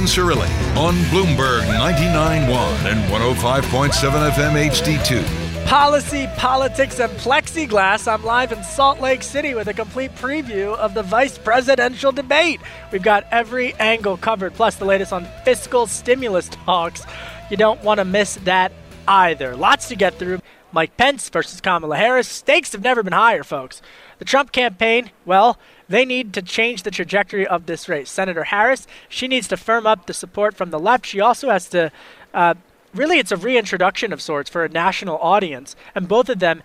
Cirilli on Bloomberg 99.1 and 105.7 FM HD2. Policy, politics, and plexiglass. I'm live in Salt Lake City with a complete preview of the vice presidential debate. We've got every angle covered, plus the latest on fiscal stimulus talks. You don't want to miss that either. Lots to get through. Mike Pence versus Kamala Harris. Stakes have never been higher, folks. The Trump campaign, well, they need to change the trajectory of this race. Senator Harris, she needs to firm up the support from the left. She also has to, uh, really, it's a reintroduction of sorts for a national audience. And both of them,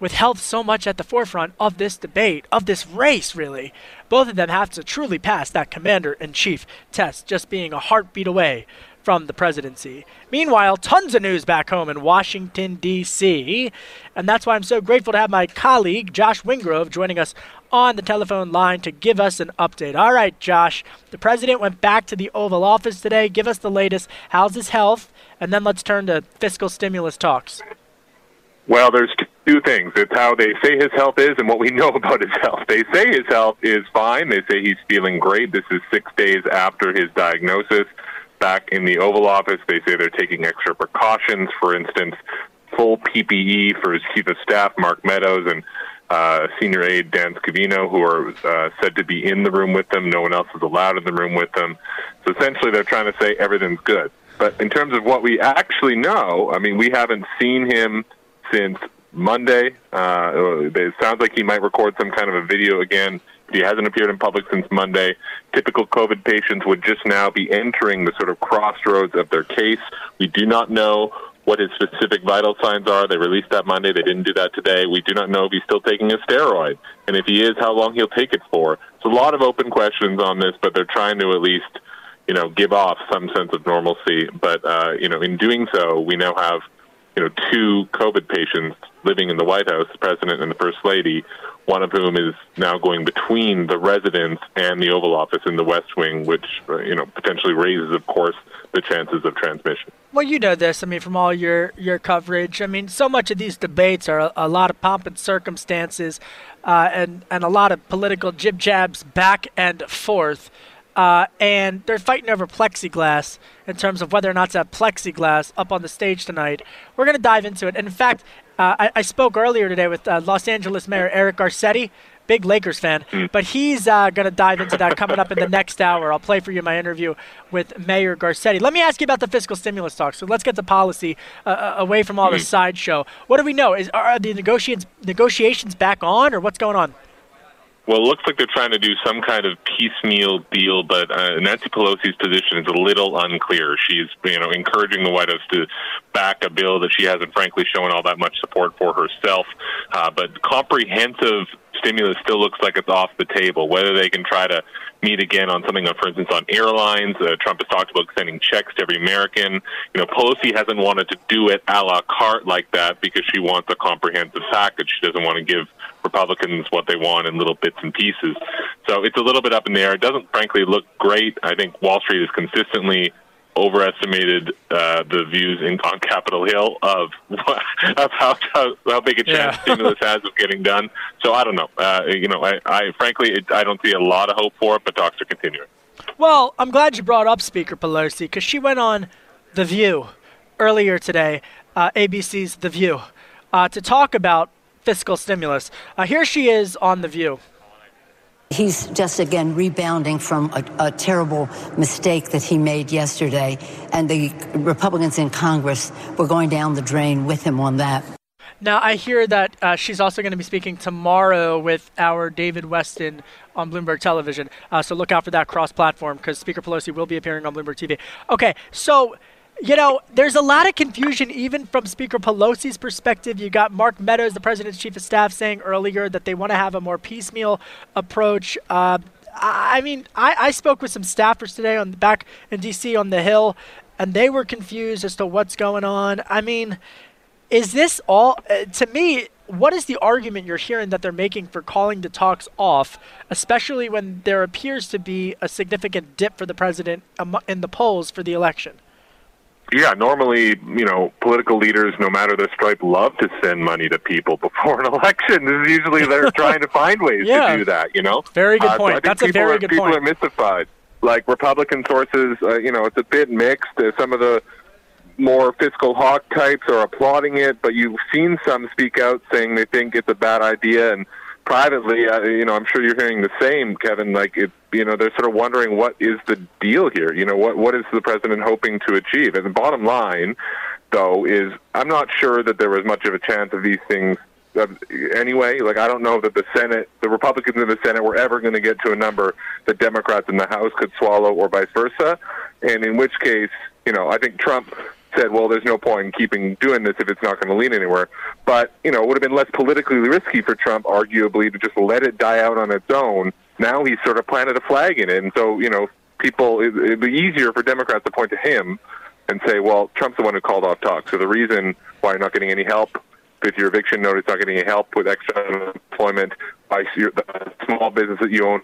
with health so much at the forefront of this debate, of this race, really, both of them have to truly pass that commander in chief test, just being a heartbeat away from the presidency. Meanwhile, tons of news back home in Washington, D.C., and that's why I'm so grateful to have my colleague, Josh Wingrove, joining us on the telephone line to give us an update. All right, Josh, the president went back to the Oval Office today. Give us the latest. How's his health? And then let's turn to fiscal stimulus talks. Well, there's two things. It's how they say his health is and what we know about his health. They say his health is fine. They say he's feeling great. This is six days after his diagnosis back in the Oval Office. They say they're taking extra precautions. For instance, full PPE for his chief of staff, Mark Meadows, and uh, senior aide Dan Scavino, who are uh, said to be in the room with them. No one else is allowed in the room with them. So essentially, they're trying to say everything's good. But in terms of what we actually know, I mean, we haven't seen him since Monday. Uh, it sounds like he might record some kind of a video again he hasn't appeared in public since Monday. Typical COVID patients would just now be entering the sort of crossroads of their case. We do not know what his specific vital signs are. They released that Monday. They didn't do that today. We do not know if he's still taking a steroid. And if he is, how long he'll take it for. So a lot of open questions on this, but they're trying to at least, you know, give off some sense of normalcy. But, uh, you know, in doing so, we now have, you know, two COVID patients living in the White House, the president and the first lady, one of whom is now going between the residence and the Oval Office in the West Wing, which uh, you know potentially raises, of course, the chances of transmission. Well, you know this. I mean, from all your your coverage, I mean, so much of these debates are a, a lot of pomp and circumstances, uh, and and a lot of political jib jabs back and forth. Uh, and they're fighting over plexiglass in terms of whether or not to have plexiglass up on the stage tonight. We're going to dive into it. And in fact, uh, I, I, spoke earlier today with uh, Los Angeles Mayor Eric Garcetti, big Lakers fan, mm. but he's uh, going to dive into that coming up in the next hour. I'll play for you my interview with Mayor Garcetti. Let me ask you about the fiscal stimulus talk. So let's get the policy uh, uh, away from all the mm. sideshow. What do we know? Is are the negotiations negotiations back on, or what's going on? Well, it looks like they're trying to do some kind of piecemeal deal, but uh, Nancy Pelosi's position is a little unclear. She's, you know, encouraging the White House to back a bill that she hasn't, frankly, shown all that much support for herself. Uh, but comprehensive stimulus still looks like it's off the table. Whether they can try to meet again on something, for instance, on airlines. Uh, Trump has talked about sending checks to every American. You know, Pelosi hasn't wanted to do it a la carte like that because she wants a comprehensive package. She doesn't want to give Republicans what they want in little bits and pieces. So it's a little bit up in the air. It doesn't, frankly, look great. I think Wall Street has consistently overestimated uh, the views in, on Capitol Hill of of how how, how big a chance yeah. stimulus has of getting done. So I don't know. Uh, you know, I, I frankly it, I don't see a lot of hope for it, but talks are continuing. Well, I'm glad you brought up Speaker Pelosi because she went on The View earlier today, uh, ABC's The View, uh, to talk about fiscal stimulus. Uh, here she is on The View. He's just again rebounding from a, a, terrible mistake that he made yesterday, and the Republicans in Congress were going down the drain with him on that. Now, I hear that uh, she's also going to be speaking tomorrow with our David Westin on Bloomberg Television. Uh, so look out for that cross platform because Speaker Pelosi will be appearing on Bloomberg TV. Okay, so you know, there's a lot of confusion even from Speaker Pelosi's perspective. You got Mark Meadows, the president's chief of staff, saying earlier that they want to have a more piecemeal approach. Uh, I mean, I, I spoke with some staffers today on the back in D.C. on the Hill, and they were confused as to what's going on. I mean, is this all? Uh, to me, what is the argument you're hearing that they're making for calling the talks off, especially when there appears to be a significant dip for the president in the polls for the election? Yeah, normally, you know, political leaders, no matter their stripe, love to send money to people before an election. This is usually they're trying to find ways yeah. to do that. You know, very good point. Uh, so That's a very are, good people point. People are mystified. Like Republican sources, uh, you know, it's a bit mixed. Uh, some of the more fiscal hawk types are applauding it, but you've seen some speak out saying they think it's a bad idea and privately, uh, you know, I'm sure you're hearing the same, Kevin. Like, it, you know, they're sort of wondering what is the deal here. You know, what what is the president hoping to achieve? And the bottom line, though, is I'm not sure that there was much of a chance of these things. Anyway, like I don't know that the Senate, the Republicans in the Senate, were ever going to get to a number that Democrats in the House could swallow, or vice versa. And in which case, you know, I think Trump said, well, there's no point in keeping doing this if it's not going to lead anywhere. But, you know, it would have been less politically risky for Trump, arguably, to just let it die out on its own. Now he's sort of planted a flag in it. And so, you know, people, it, it'd be easier for Democrats to point to him and say, well, Trump's the one who called off talks. So the reason why you're not getting any help with your eviction notice, not getting any help with extra unemployment, by your, the small business that you own,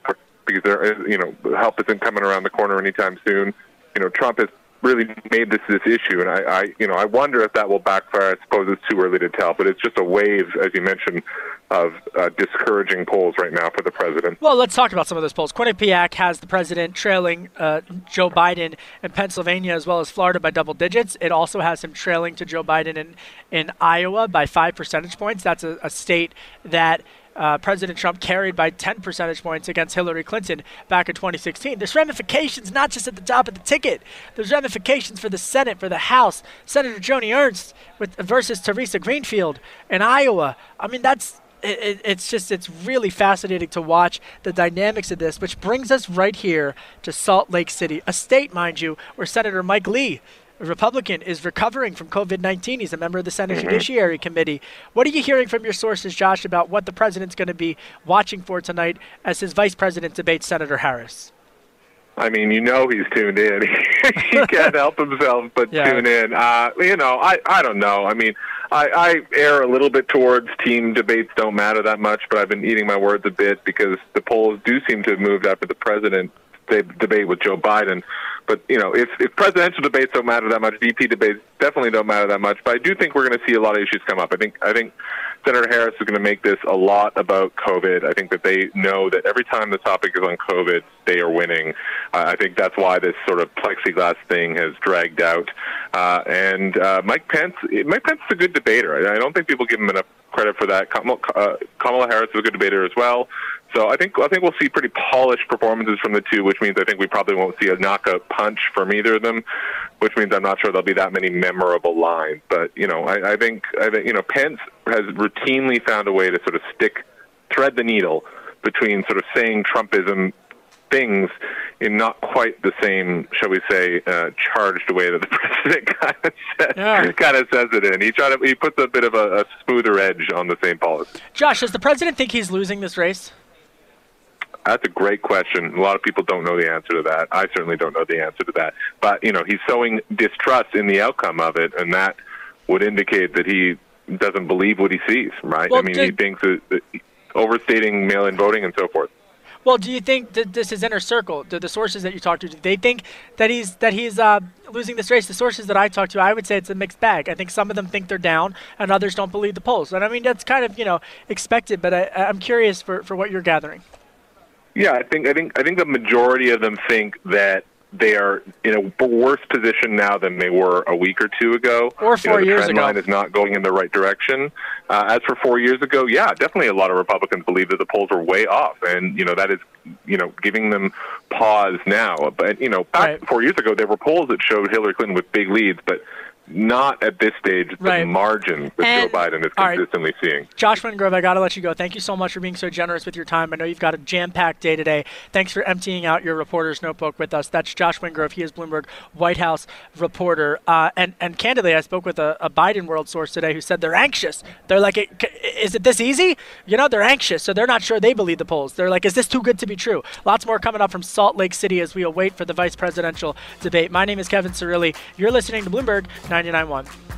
because there you know, help isn't coming around the corner anytime soon. You know, Trump has really made this this issue, and I, I, you know, I wonder if that will backfire. I suppose it's too early to tell, but it's just a wave, as you mentioned, of uh, discouraging polls right now for the president. Well, let's talk about some of those polls. Quinnipiac has the president trailing uh, Joe Biden in Pennsylvania as well as Florida by double digits. It also has him trailing to Joe Biden in in Iowa by five percentage points. That's a, a state that uh, President Trump carried by 10 percentage points against Hillary Clinton back in 2016. There's ramifications not just at the top of the ticket. There's ramifications for the Senate, for the House. Senator Joni Ernst with versus Theresa Greenfield in Iowa. I mean, that's it, it's just it's really fascinating to watch the dynamics of this, which brings us right here to Salt Lake City, a state, mind you, where Senator Mike Lee a Republican, is recovering from COVID 19. He's a member of the Senate mm-hmm. Judiciary Committee. What are you hearing from your sources, Josh, about what the president's going to be watching for tonight as his vice president debates Senator Harris? I mean, you know he's tuned in. he can't help himself but yeah. tune in. Uh, you know, I I don't know. I mean, I, I err a little bit towards team debates don't matter that much, but I've been eating my words a bit because the polls do seem to have moved after the president debate with Joe Biden. But you know, if, if presidential debates don't matter that much, VP debates definitely don't matter that much. But I do think we're going to see a lot of issues come up. I think I think Senator Harris is going to make this a lot about COVID. I think that they know that every time the topic is on COVID, they are winning. Uh, I think that's why this sort of plexiglass thing has dragged out. Uh, and uh, Mike Pence, Mike Pence is a good debater. I don't think people give him enough credit for that. Kamala, uh, Kamala Harris is a good debater as well. So I think I think we'll see pretty polished performances from the two, which means I think we probably won't see a knockout punch from either of them, which means I'm not sure there'll be that many memorable lines. But you know, I, I think I think you know Pence has routinely found a way to sort of stick thread the needle between sort of saying Trumpism things in not quite the same, shall we say, uh, charged way that the president kind of, says, yeah. kind of says it in. He try to he puts a bit of a, a smoother edge on the same policy. Josh, does the president think he's losing this race? That's a great question. A lot of people don't know the answer to that. I certainly don't know the answer to that. But you know, he's sowing distrust in the outcome of it, and that would indicate that he doesn't believe what he sees. Right? Well, I mean, he thinks that, that overstating mail-in voting and so forth. Well, do you think that this is inner circle? Do the sources that you talk to, do they think that he's that he's uh, losing this race? The sources that I talk to, I would say it's a mixed bag. I think some of them think they're down, and others don't believe the polls. And I mean that's kind of you know expected, but I, I'm curious for, for what you're gathering. Yeah, I think I think I think the majority of them think that they are in a worse position now than they were a week or two ago. Or four you know, the years trend ago. line is not going in the right direction. Uh, as for four years ago, yeah, definitely a lot of Republicans believe that the polls are way off, and you know that is you know giving them pause now. But you know, back Right. four years ago, there were polls that showed Hillary Clinton with big leads, but not at this stage the Right. margin that And- Joe Biden is all right. consistently seeing. Josh Wingrove, I got to let you go. Thank you so much for being so generous with your time. I know you've got a jam packed day today. Thanks for emptying out your reporter's notebook with us. That's Josh Wingrove. He is Bloomberg White House reporter. Uh, and, and candidly, I spoke with a, a Biden world source today who said they're anxious. They're like, is it this easy? You know, they're anxious, so they're not sure they believe the polls. They're like, is this too good to be true? Lots more coming up from Salt Lake City as we await for the vice presidential debate. My name is Kevin Cirilli. You're listening to Bloomberg 99.1.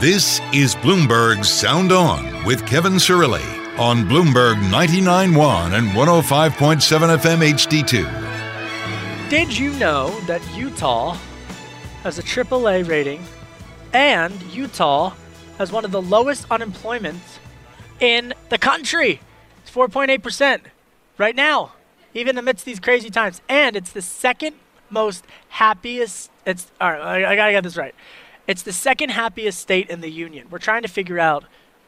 This is Bloomberg's Sound On with Kevin Cirilli on Bloomberg 99.1 and 105.7 FM HD2. Did you know that Utah has a AAA rating and Utah has one of the lowest unemployment in the country? It's 4.8% right now, even amidst these crazy times. And it's the second most happiest. It's all right. I, I gotta get this right. It's the second happiest state in the union. We're trying to figure out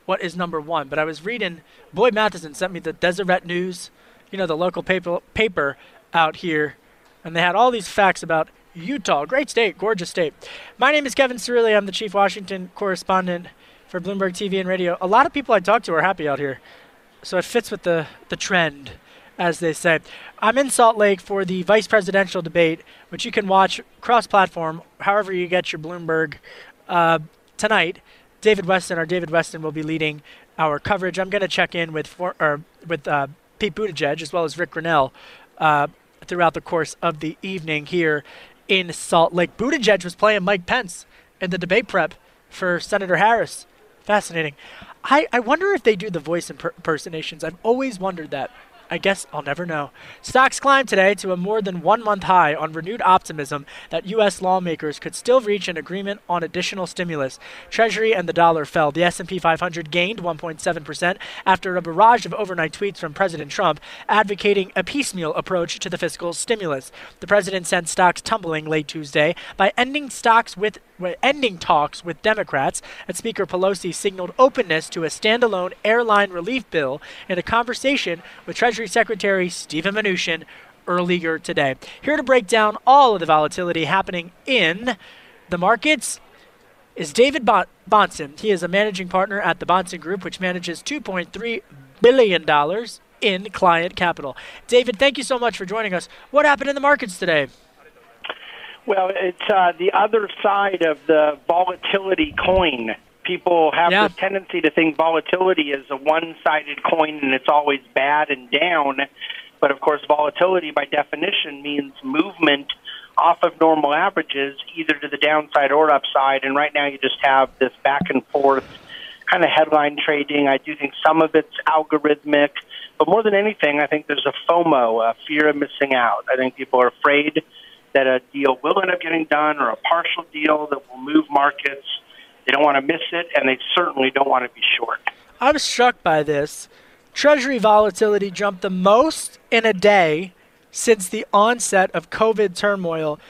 what is number one. But I was reading. Boyd Matheson sent me the Deseret News, you know, the local paper paper out here, and they had all these facts about Utah. Great state, gorgeous state. My name is Kevin Cirilli. I'm the chief Washington correspondent for Bloomberg TV and Radio. A lot of people I talk to are happy out here, so it fits with the the trend as they say. I'm in Salt Lake for the vice presidential debate, which you can watch cross platform, however you get your Bloomberg. Uh, tonight, David Westin, our David Westin, will be leading our coverage. I'm going to check in with for, or with uh, Pete Buttigieg as well as Rick Grenell uh, throughout the course of the evening here in Salt Lake. Buttigieg was playing Mike Pence in the debate prep for Senator Harris. Fascinating. I, I wonder if they do the voice imper- impersonations. I've always wondered that. I guess I'll never know. Stocks climbed today to a more than one month high on renewed optimism that U.S. lawmakers could still reach an agreement on additional stimulus. Treasury and the dollar fell. The S&P 500 gained 1.7% after a barrage of overnight tweets from President Trump advocating a piecemeal approach to the fiscal stimulus. The president sent stocks tumbling late Tuesday by ending stocks with ending talks with Democrats, and Speaker Pelosi signaled openness to a standalone airline relief bill in a conversation with Treasury Secretary Stephen Mnuchin earlier today. Here to break down all of the volatility happening in the markets is David bon- Bahnsen. He is a managing partner at the Bahnsen Group, which manages $2.3 billion in client capital. David, thank you so much for joining us. What happened in the markets today? Well, it's uh, the other side of the volatility coin. People have Yeah. this tendency to think volatility is a one-sided coin and it's always bad and down. But of course, volatility by definition means movement off of normal averages, either to the downside or upside. And right now, you just have this back and forth kind of headline trading. I do think some of it's algorithmic, but more than anything, I think there's a FOMO, a fear of missing out. I think people are afraid that a deal will end up getting done or a partial deal that will move markets. They don't want to miss it, and they certainly don't want to be short. I'm struck by this. Treasury volatility jumped the most in a day since the onset of COVID turmoil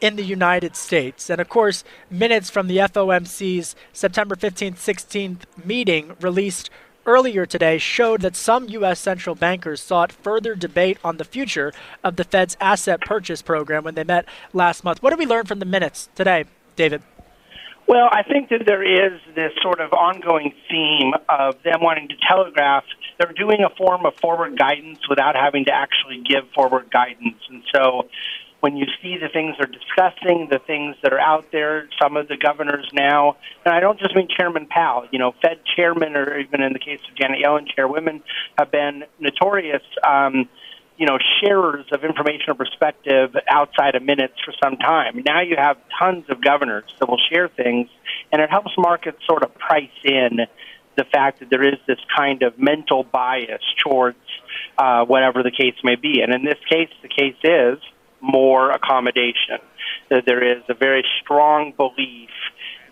in the United States. And of course, minutes from the FOMC's September 15th, 16th meeting released earlier today showed that some U.S. central bankers sought further debate on the future of the Fed's asset purchase program when they met last month. What did we learn from the minutes today, David? Well, I think that there is this sort of ongoing theme of them wanting to telegraph. They're doing a form of forward guidance without having to actually give forward guidance. And so when you see the things they're discussing, the things that are out there, some of the governors now, and I don't just mean Chairman Powell, you know, Fed chairmen, or even in the case of Janet Yellen, chairwomen, have been notorious. Um, you know, sharers of information or perspective outside of minutes for some time. Now you have tons of governors that will share things, and it helps markets sort of price in the fact that there is this kind of mental bias towards uh, whatever the case may be. And in this case, the case is more accommodation. That there is a very strong belief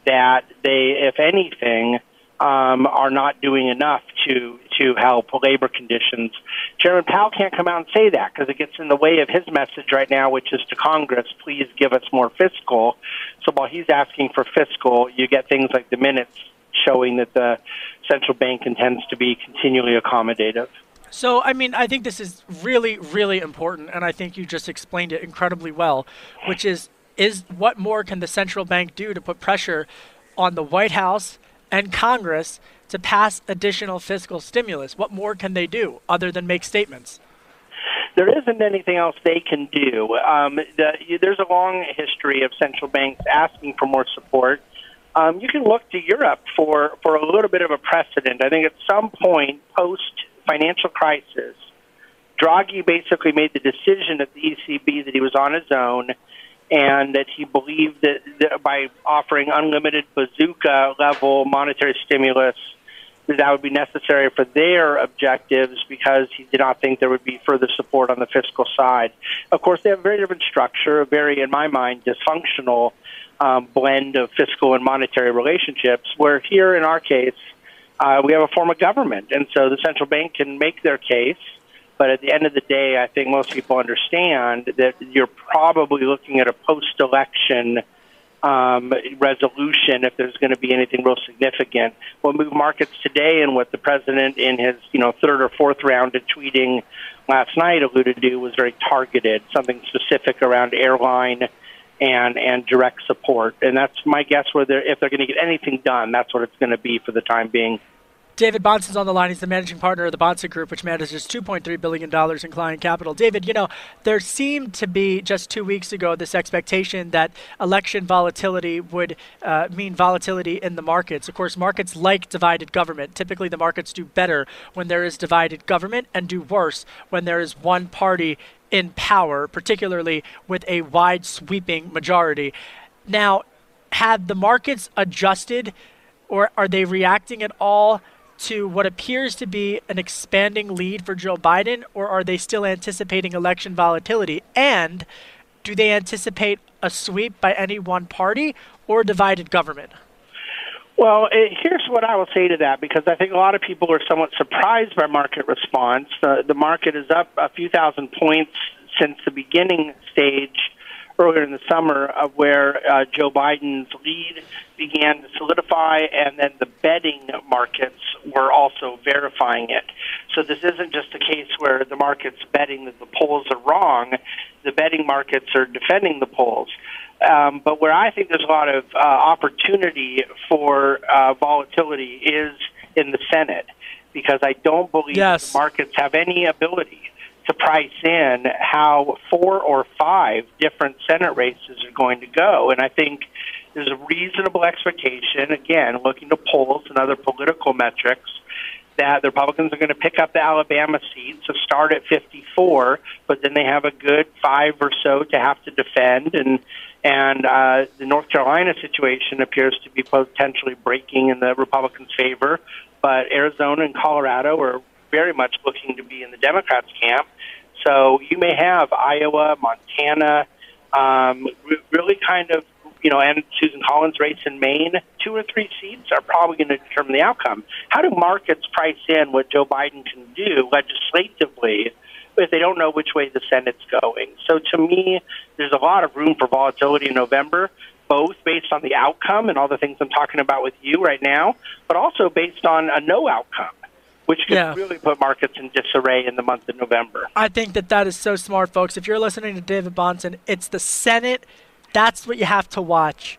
that they, if anything, um, are not doing enough to to help labor conditions. Chairman Powell can't come out and say that because it gets in the way of his message right now, which is to Congress, please give us more fiscal. So while he's asking for fiscal, you get things like the minutes showing that the central bank intends to be continually accommodative. So, I mean, I think this is really, really important, and I think you just explained it incredibly well, which is is what more can the central bank do to put pressure on the White House and Congress to pass additional fiscal stimulus? What more can they do other than make statements? There isn't anything else they can do. Um, the, there's a long history of central banks asking for more support. Um, you can look to Europe for, for a little bit of a precedent. I think at some point post financial crisis, Draghi basically made the decision at the ECB that he was on his own and that he believed that, that by offering unlimited bazooka level monetary stimulus, that that would be necessary for their objectives because he did not think there would be further support on the fiscal side. Of course, they have a very different structure, a very, in my mind, dysfunctional um, blend of fiscal and monetary relationships, where here in our case, uh, we have a form of government. And so the central bank can make their case but at the end of the day, I think most people understand that you're probably looking at a post-election um, resolution if there's going to be anything real significant. What moved markets today and what the president in his you know third or fourth round of tweeting last night alluded to was very targeted, something specific around airline and and direct support. And that's my guess. Where they're, if they're going to get anything done, that's what it's going to be for the time being. David Bahnsen's on the line. He's the managing partner of the Bahnsen Group, which manages $2.3 billion in client capital. David, you know, there seemed to be just two weeks ago this expectation that election volatility would uh, mean volatility in the markets. Of course, markets like divided government. Typically, the markets do better when there is divided government and do worse when there is one party in power, particularly with a wide sweeping majority. Now, have the markets adjusted or are they reacting at all? to what appears to be an expanding lead for Joe Biden, or are they still anticipating election volatility? And do they anticipate a sweep by any one party or divided government? Well, it, eh, here's what I will say to that because I think a lot of people are somewhat surprised by market response. Uh, the market is up a few thousand points since the beginning stage earlier in the summer of where uh, Joe Biden's lead began to solidify, and then the betting markets were also verifying it. So this isn't just a case where the market's betting that the polls are wrong. The betting markets are defending the polls. Um, but where I think there's a lot of uh, opportunity for uh, volatility is in the Senate, because I don't believe yes. the markets have any ability to price in how four or five different Senate races are going to go. And I think there's a reasonable expectation, again, looking to polls and other political metrics, that the Republicans are going to pick up the Alabama seat, so start at 54, but then they have a good five or so to have to defend. And and uh, the North Carolina situation appears to be potentially breaking in the Republicans' favor, but Arizona and Colorado are very much looking to be in the Democrats' camp. So you may have Iowa, Montana, um, really kind of, you know, and Susan Collins' race in Maine. Two or three seats are probably going to determine the outcome. How do markets price in what Joe Biden can do legislatively? if they don't know which way the Senate's going. So to me, there's a lot of room for volatility in November, both based on the outcome and all the things I'm talking about with you right now, but also based on a no outcome which could yeah. really put markets in disarray in the month of November. I think that that is so smart, folks. If you're listening to David Bahnsen, it's the Senate. That's what you have to watch,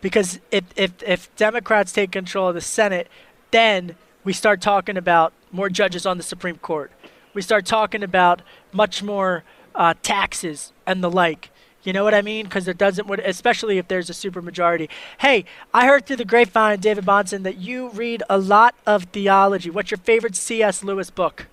because if if if Democrats take control of the Senate, then we start talking about more judges on the Supreme Court. We start talking about much more uh, taxes and the like. You know what I mean? Because it doesn't, especially if there's a supermajority. Hey, I heard through the grapevine, David Bahnsen, that you read a lot of theology. What's your favorite C.S. Lewis book?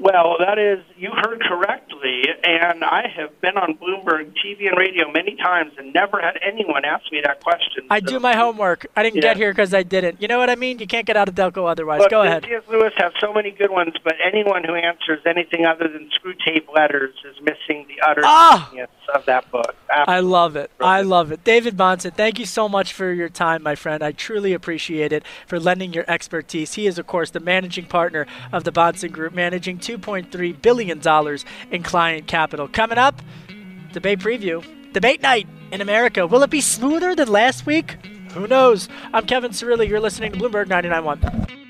Well, that is, you heard correctly, and I have been on Bloomberg TV and radio many times and never had anyone ask me that question. I do my homework. I didn't Yeah. get here because I didn't. You know what I mean? You can't get out of Delco otherwise. Look, Go ahead. C.S. Lewis have so many good ones, but anyone who answers anything other than screw tape letters is missing the utter Ah! genius of that book. I love it. I love it. David Bahnsen, thank you so much for your time, my friend. I truly appreciate it for lending your expertise. He is, of course, the managing partner of the Bahnsen Group, managing $2.3 billion in client capital. Coming up, debate preview, debate night in America. Will it be smoother than last week? Who knows? I'm Kevin Cirilli. You're listening to Bloomberg 99.1.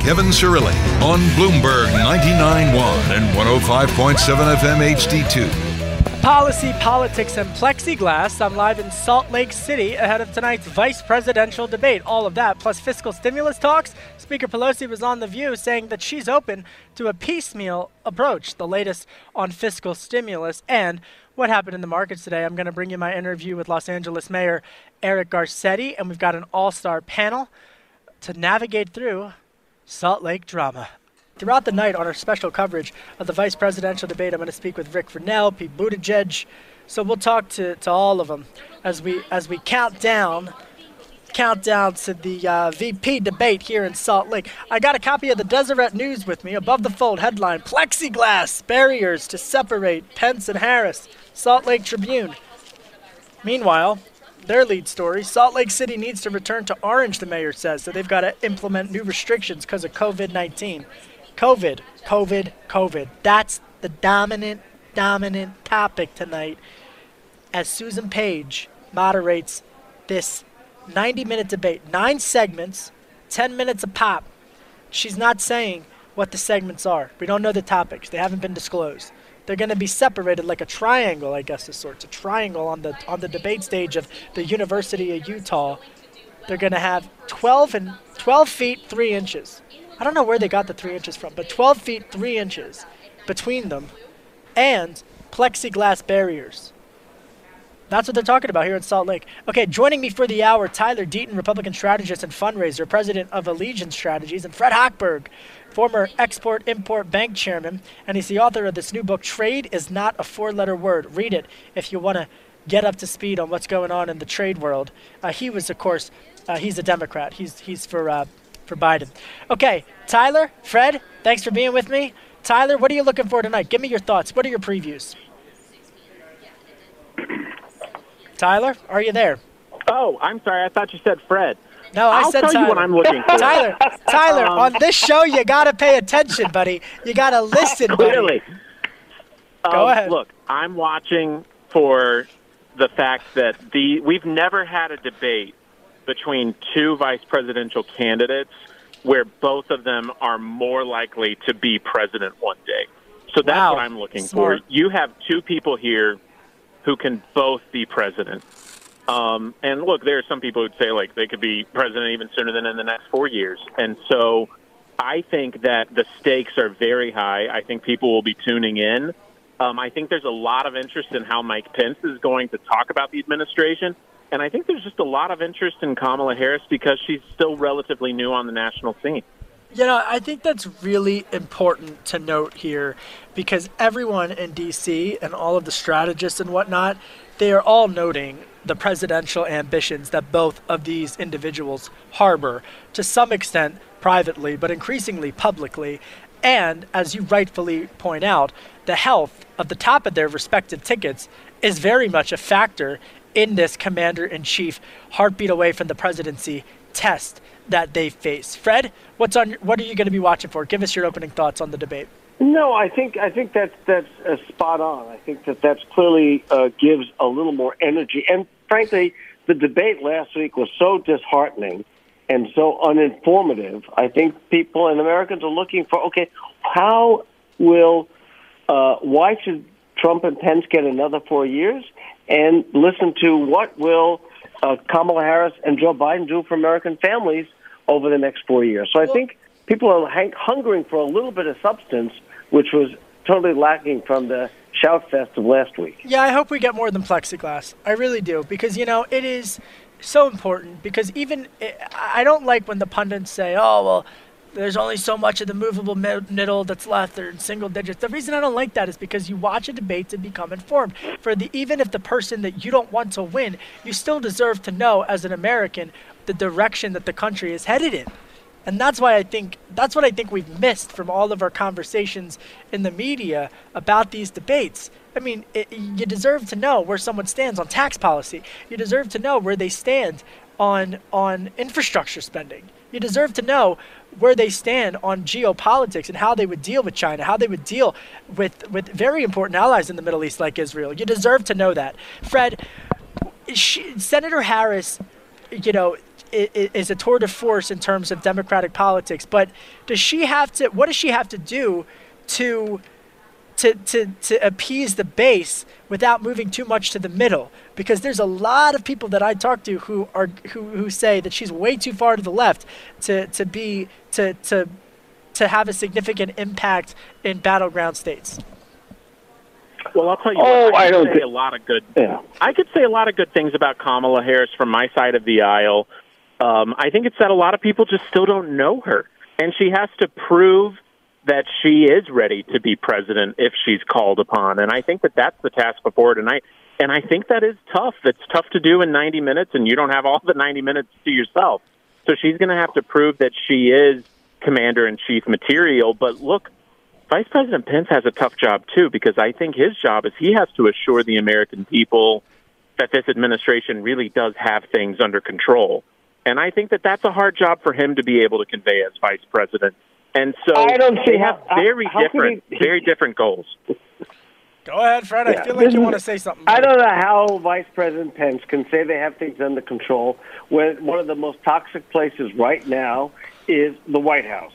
Kevin Cirilli on Bloomberg 99.1 and 105.7 FM HD2. Policy, politics, and plexiglass. I'm live in Salt Lake City ahead of tonight's vice presidential debate. All of that, plus fiscal stimulus talks. Speaker Pelosi was on The View saying that she's open to a piecemeal approach. The latest on fiscal stimulus and what happened in the markets today. I'm going to bring you my interview with Los Angeles Mayor Eric Garcetti, and we've got an all star panel to navigate through Salt Lake drama. Throughout the night on our special coverage of the vice presidential debate, I'm going to speak with Rick Grenell, Pete Buttigieg. So we'll talk to, to all of them as we as we count down countdown to the uh, VP debate here in Salt Lake. I got a copy of the Deseret News with me. Above the fold headline: Plexiglass barriers to separate Pence and Harris. Salt Lake Tribune. Meanwhile, their lead story Salt Lake City needs to return to orange, the mayor says, so they've got to implement new restrictions because of COVID 19. COVID, COVID, COVID. That's the dominant, dominant topic tonight as Susan Page moderates this 90 minute debate. Nine segments, 10 minutes a pop. She's not saying what the segments are. We don't know the topics, they haven't been disclosed. They're going to be separated like a triangle, I guess, of sorts. A triangle on the on the debate stage of the University of Utah. They're going to have 12 and 12 feet 3 inches. I don't know where they got the 3 inches from, but 12 feet 3 inches between them and plexiglass barriers. That's what they're talking about here in Salt Lake. Okay, joining me for the hour, Tyler Deaton, Republican strategist and fundraiser, president of Allegiance Strategies, and Fred Hochberg, former Export Import Bank chairman, and he's the author of this new book, Trade is Not a Four Letter Word. Read it if you want to get up to speed on what's going on in the trade world. Uh, he was, of course, uh, he's a Democrat. He's, he's for, uh, for Biden. Okay, Tyler, Fred, thanks for being with me. Tyler, what are you looking for tonight? Give me your thoughts. What are your previews? Tyler, are you there? Oh, I'm sorry. I thought you said Fred. No, I I'll said tell Tyler. you what I'm looking for. Tyler, Tyler, Um, on this show you gotta pay attention, buddy. You gotta listen, buddy. Clearly. Go Um, ahead. Look, I'm watching for the fact that the we've never had a debate between two vice presidential candidates where both of them are more likely to be president one day. So that's Wow. what I'm looking Smart. for. You have two people here who can both be president. Um, and look, there are some people who'd say like they could be president even sooner than in the next four years. And so I think that the stakes are very high. I think people will be tuning in. Um, I think there's a lot of interest in how Mike Pence is going to talk about the administration. And I think there's just a lot of interest in Kamala Harris because she's still relatively new on the national scene. You know, I think that's really important to note here because everyone in DC and all of the strategists and whatnot, they are all noting the presidential ambitions that both of these individuals harbor to some extent privately, but increasingly publicly. And as you rightfully point out, the health of the top of their respective tickets is very much a factor in this commander in chief heartbeat away from the presidency test that they face. Fred, what's on what are you going to be watching for? Give us your opening thoughts on the debate. No, I think I think that's that's uh, spot on. I think that that's clearly uh, gives a little more energy. And frankly, the debate last week was so disheartening and so uninformative. I think people and Americans are looking for okay, how will uh, why should Trump and Pence get another four years? And listen to what will uh, Kamala Harris and Joe Biden do for American families over the next four years. So I think people are hang- hungering for a little bit of substance, which was totally lacking from the shout fest of last week. Yeah, I hope we get more than plexiglass. I really do because you know it is so important because even eh, I don't like when the pundits say, "Oh, well, there's only so much of the movable middle that's left. They're in single digits. The reason I don't like that is because you watch a debate to become informed. For the even if the person that you don't want to win, you still deserve to know as an American the direction that the country is headed in. And that's why I think that's what I think we've missed from all of our conversations in the media about these debates. I mean, it, you deserve to know where someone stands on tax policy. You deserve to know where they stand on on infrastructure spending. You deserve to know where they stand on geopolitics and how they would deal with China, how they would deal with, with very important allies in the Middle East like Israel. You deserve to know that. Fred, she, Senator Harris, you know, is a tour de force in terms of Democratic politics, but does she have to, what does she have to do to to, to, to appease the base without moving too much to the middle because there's a lot of people that I talk to who are who, who say that she's way too far to the left to, to be to, to to have a significant impact in battleground states. Well, I'll tell you. Oh, what, I, I don't say th- a lot of good. Yeah. I could say a lot of good things about Kamala Harris from my side of the aisle. Um, I think it's that a lot of people just still don't know her, and she has to prove that she is ready to be president if she's called upon. And I think that that's the task before tonight. And I think that is tough. It's tough to do in 90 minutes, and you don't have all the 90 minutes to yourself. So she's going to have to prove that she is commander in chief material. But look, Vice President Pence has a tough job too, because I think his job is he has to assure the American people that this administration really does have things under control. And I think that that's a hard job for him to be able to convey as vice president. And so I don't they have very how, different, he, very different goals. Go ahead, Fred. Yeah, I feel like you want to say something. I don't know how Vice President Pence can say they have things under control when one of the most toxic places right now is the White House.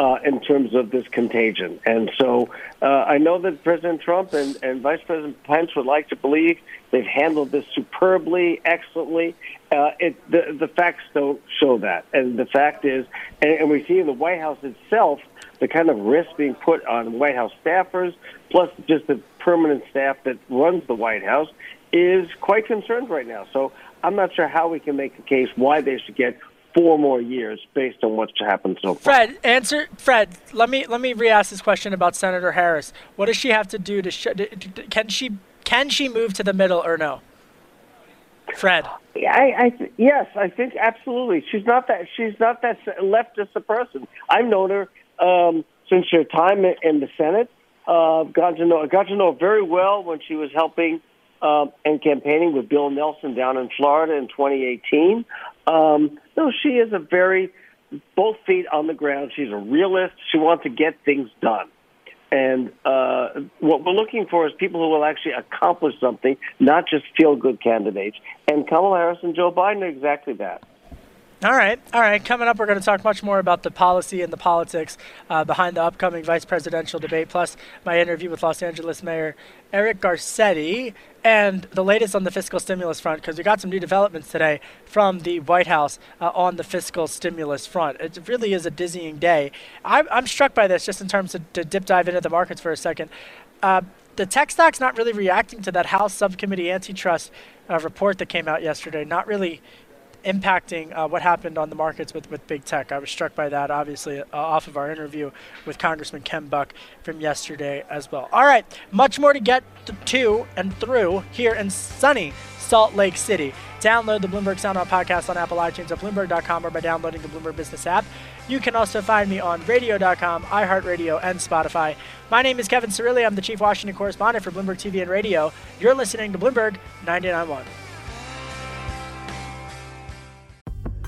Uh, in terms of this contagion. And so uh, I know that President Trump and, and Vice President Pence would like to believe they've handled this superbly, excellently. Uh, it, the, the facts don't show that. And the fact is, and, and we see in the White House itself, the kind of risk being put on White House staffers, plus just the permanent staff that runs the White House, is quite concerned right now. So I'm not sure how we can make a case why they should get four more years based on what's happened so far. Fred, answer. Fred, let me let me re-ask this question about Senator Harris. What does she have to do to sh- can she can she move to the middle or no? Fred. I, I yes, I think absolutely. She's not that. She's not that leftist a person. I've known her um, since her time in the Senate. Uh, got to know I got to know her very well when she was helping uh, and campaigning with Bill Nelson down in Florida in 2018. Um, no, she is a very both feet on the ground. She's a realist. She wants to get things done. And uh, what we're looking for is people who will actually accomplish something, not just feel good candidates. And Kamala Harris and Joe Biden are exactly that. All right, all right. Coming up, we're going to talk much more about the policy and the politics uh, behind the upcoming vice presidential debate, plus my interview with Los Angeles Mayor Eric Garcetti and the latest on the fiscal stimulus front, because we got some new developments today from the White House uh, on the fiscal stimulus front. It really is a dizzying day. I'm, I'm struck by this just in terms of to dip dive into the markets for a second. Uh, the tech stock's not really reacting to that House Subcommittee antitrust uh, report that came out yesterday. Not really impacting uh, what happened on the markets with, with big tech. I was struck by that, obviously, uh, off of our interview with Congressman Ken Buck from yesterday as well. All right, much more to get to and through here in sunny Salt Lake City. Download the Bloomberg Sound On podcast on Apple iTunes at Bloomberg.com or by downloading the Bloomberg Business app. You can also find me on radio.com, iHeartRadio, and Spotify. My name is Kevin Cirilli. I'm the Chief Washington Correspondent for Bloomberg TV and Radio. You're listening to Bloomberg 99.1.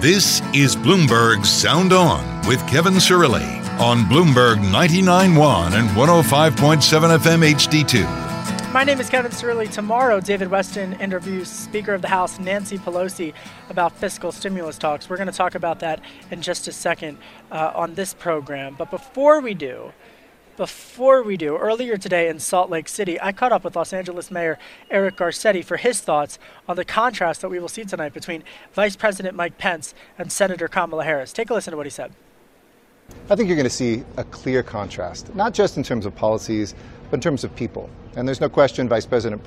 This is Bloomberg Sound On with Kevin Cirilli on Bloomberg 99.1 and 105.7 FM HD2. My name is Kevin Cirilli. Tomorrow, David Westin interviews Speaker of the House Nancy Pelosi about fiscal stimulus talks. We're going to talk about that in just a second uh, on this program. But before we do, before we do, earlier today in Salt Lake City, I caught up with Los Angeles Mayor Eric Garcetti for his thoughts on the contrast that we will see tonight between Vice President Mike Pence and Senator Kamala Harris. Take a listen to what he said. I think you're going to see a clear contrast, not just in terms of policies, but in terms of people. And there's no question Vice President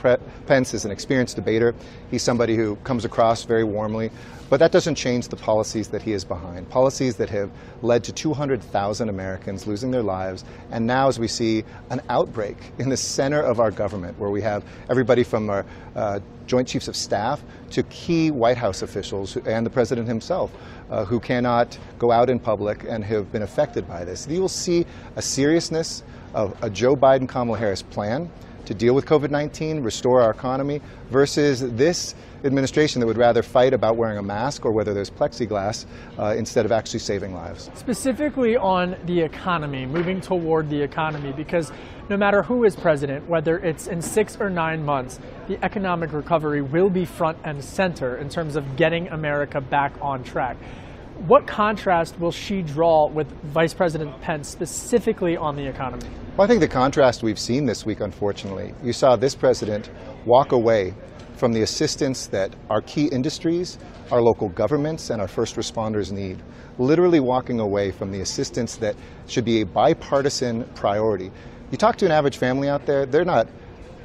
Pence is an experienced debater. He's somebody who comes across very warmly. But that doesn't change the policies that he is behind. Policies that have led to 200,000 Americans losing their lives. And now, as we see an outbreak in the center of our government, where we have everybody from our uh, Joint Chiefs of Staff to key White House officials and the President himself uh, who cannot go out in public and have been affected by this. You will see a seriousness of a Joe Biden Kamala Harris plan to deal with COVID 19, restore our economy, versus this administration that would rather fight about wearing a mask or whether there's plexiglass uh, instead of actually saving lives. Specifically on the economy, moving toward the economy, because no matter who is president, whether it's in six or nine months, the economic recovery will be front and center in terms of getting America back on track. What contrast will she draw with Vice President Pence specifically on the economy? Well, I think the contrast we've seen this week, unfortunately, you saw this president walk away from the assistance that our key industries, our local governments, and our first responders need. Literally walking away from the assistance that should be a bipartisan priority. You talk to an average family out there, they're not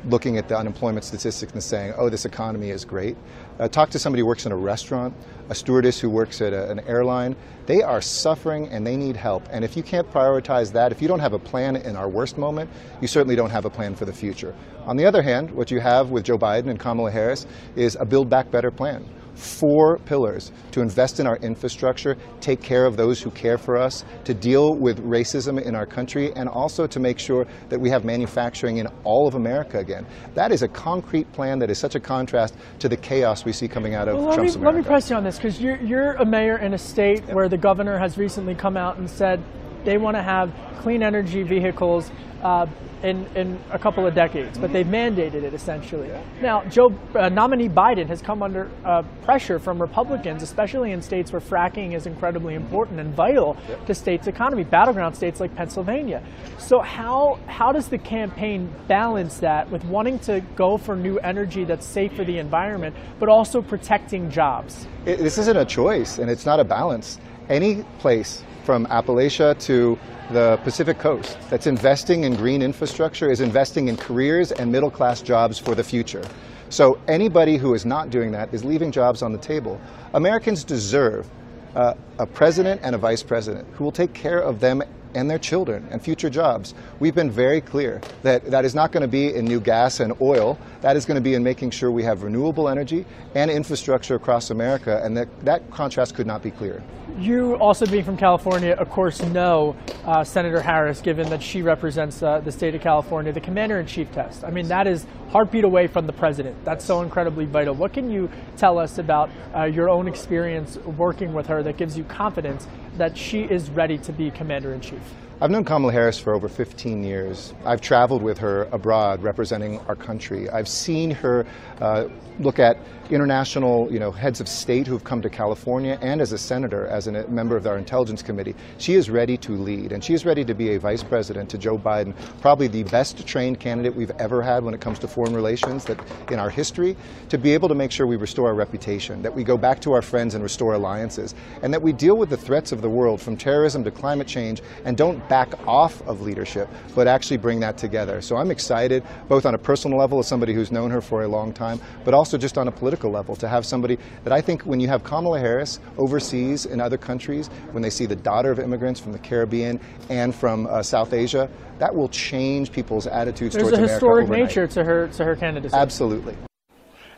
looking at the unemployment statistics and saying, oh, this economy is great. Uh, talk to somebody who works in a restaurant, a stewardess who works at a, an airline. They are suffering and they need help. And if you can't prioritize that, if you don't have a plan in our worst moment, you certainly don't have a plan for the future. On the other hand, what you have with Joe Biden and Kamala Harris is a Build Back Better plan four pillars to invest in our infrastructure, take care of those who care for us, to deal with racism in our country, and also to make sure that we have manufacturing in all of America again. That is a concrete plan that is such a contrast to the chaos we see coming out of well, Trump's me, America. Let me press you on this because you're, you're a mayor in a state yep. where the governor has recently come out and said they want to have clean energy vehicles uh, in, in a couple of decades, but they've mandated it essentially. Now, Joe uh, nominee Biden has come under uh, pressure from Republicans, especially in states where fracking is incredibly important and vital to states' economy, battleground states like Pennsylvania. So, how how does the campaign balance that with wanting to go for new energy that's safe for the environment, but also protecting jobs? It, this isn't a choice, and it's not a balance. Any place from Appalachia to the Pacific Coast that's investing in green infrastructure is investing in careers and middle class jobs for the future. So anybody who is not doing that is leaving jobs on the table. Americans deserve uh, a president and a vice president who will take care of them and their children and future jobs. We've been very clear that that is not going to be in new gas and oil. That is going to be in making sure we have renewable energy and infrastructure across America, and that, that contrast could not be clearer. You, also being from California, of course, know uh, Senator Harris, given that she represents uh, the state of California, the commander in chief test. I mean, that is heartbeat away from the president. That's so incredibly vital. What can you tell us about uh, your own experience working with her that gives you confidence that she is ready to be commander in chief? I've known Kamala Harris for over 15 years. I've traveled with her abroad representing our country. I've seen her uh, look at international you know, heads of state who have come to California and as a senator, as a member of our intelligence committee. She is ready to lead and she is ready to be a vice president to Joe Biden, probably the best trained candidate we've ever had when it comes to foreign relations that in our history, to be able to make sure we restore our reputation, that we go back to our friends and restore alliances, and that we deal with the threats of the world from terrorism to climate change and don't back off of leadership, but actually bring that together. So I'm excited, both on a personal level as somebody who's known her for a long time, but also just on a political level to have somebody that I think when you have Kamala Harris overseas in other countries, when they see the daughter of immigrants from the Caribbean and from uh, South Asia, that will change people's attitudes There's towards a historic America nature to her to her candidacy. Absolutely.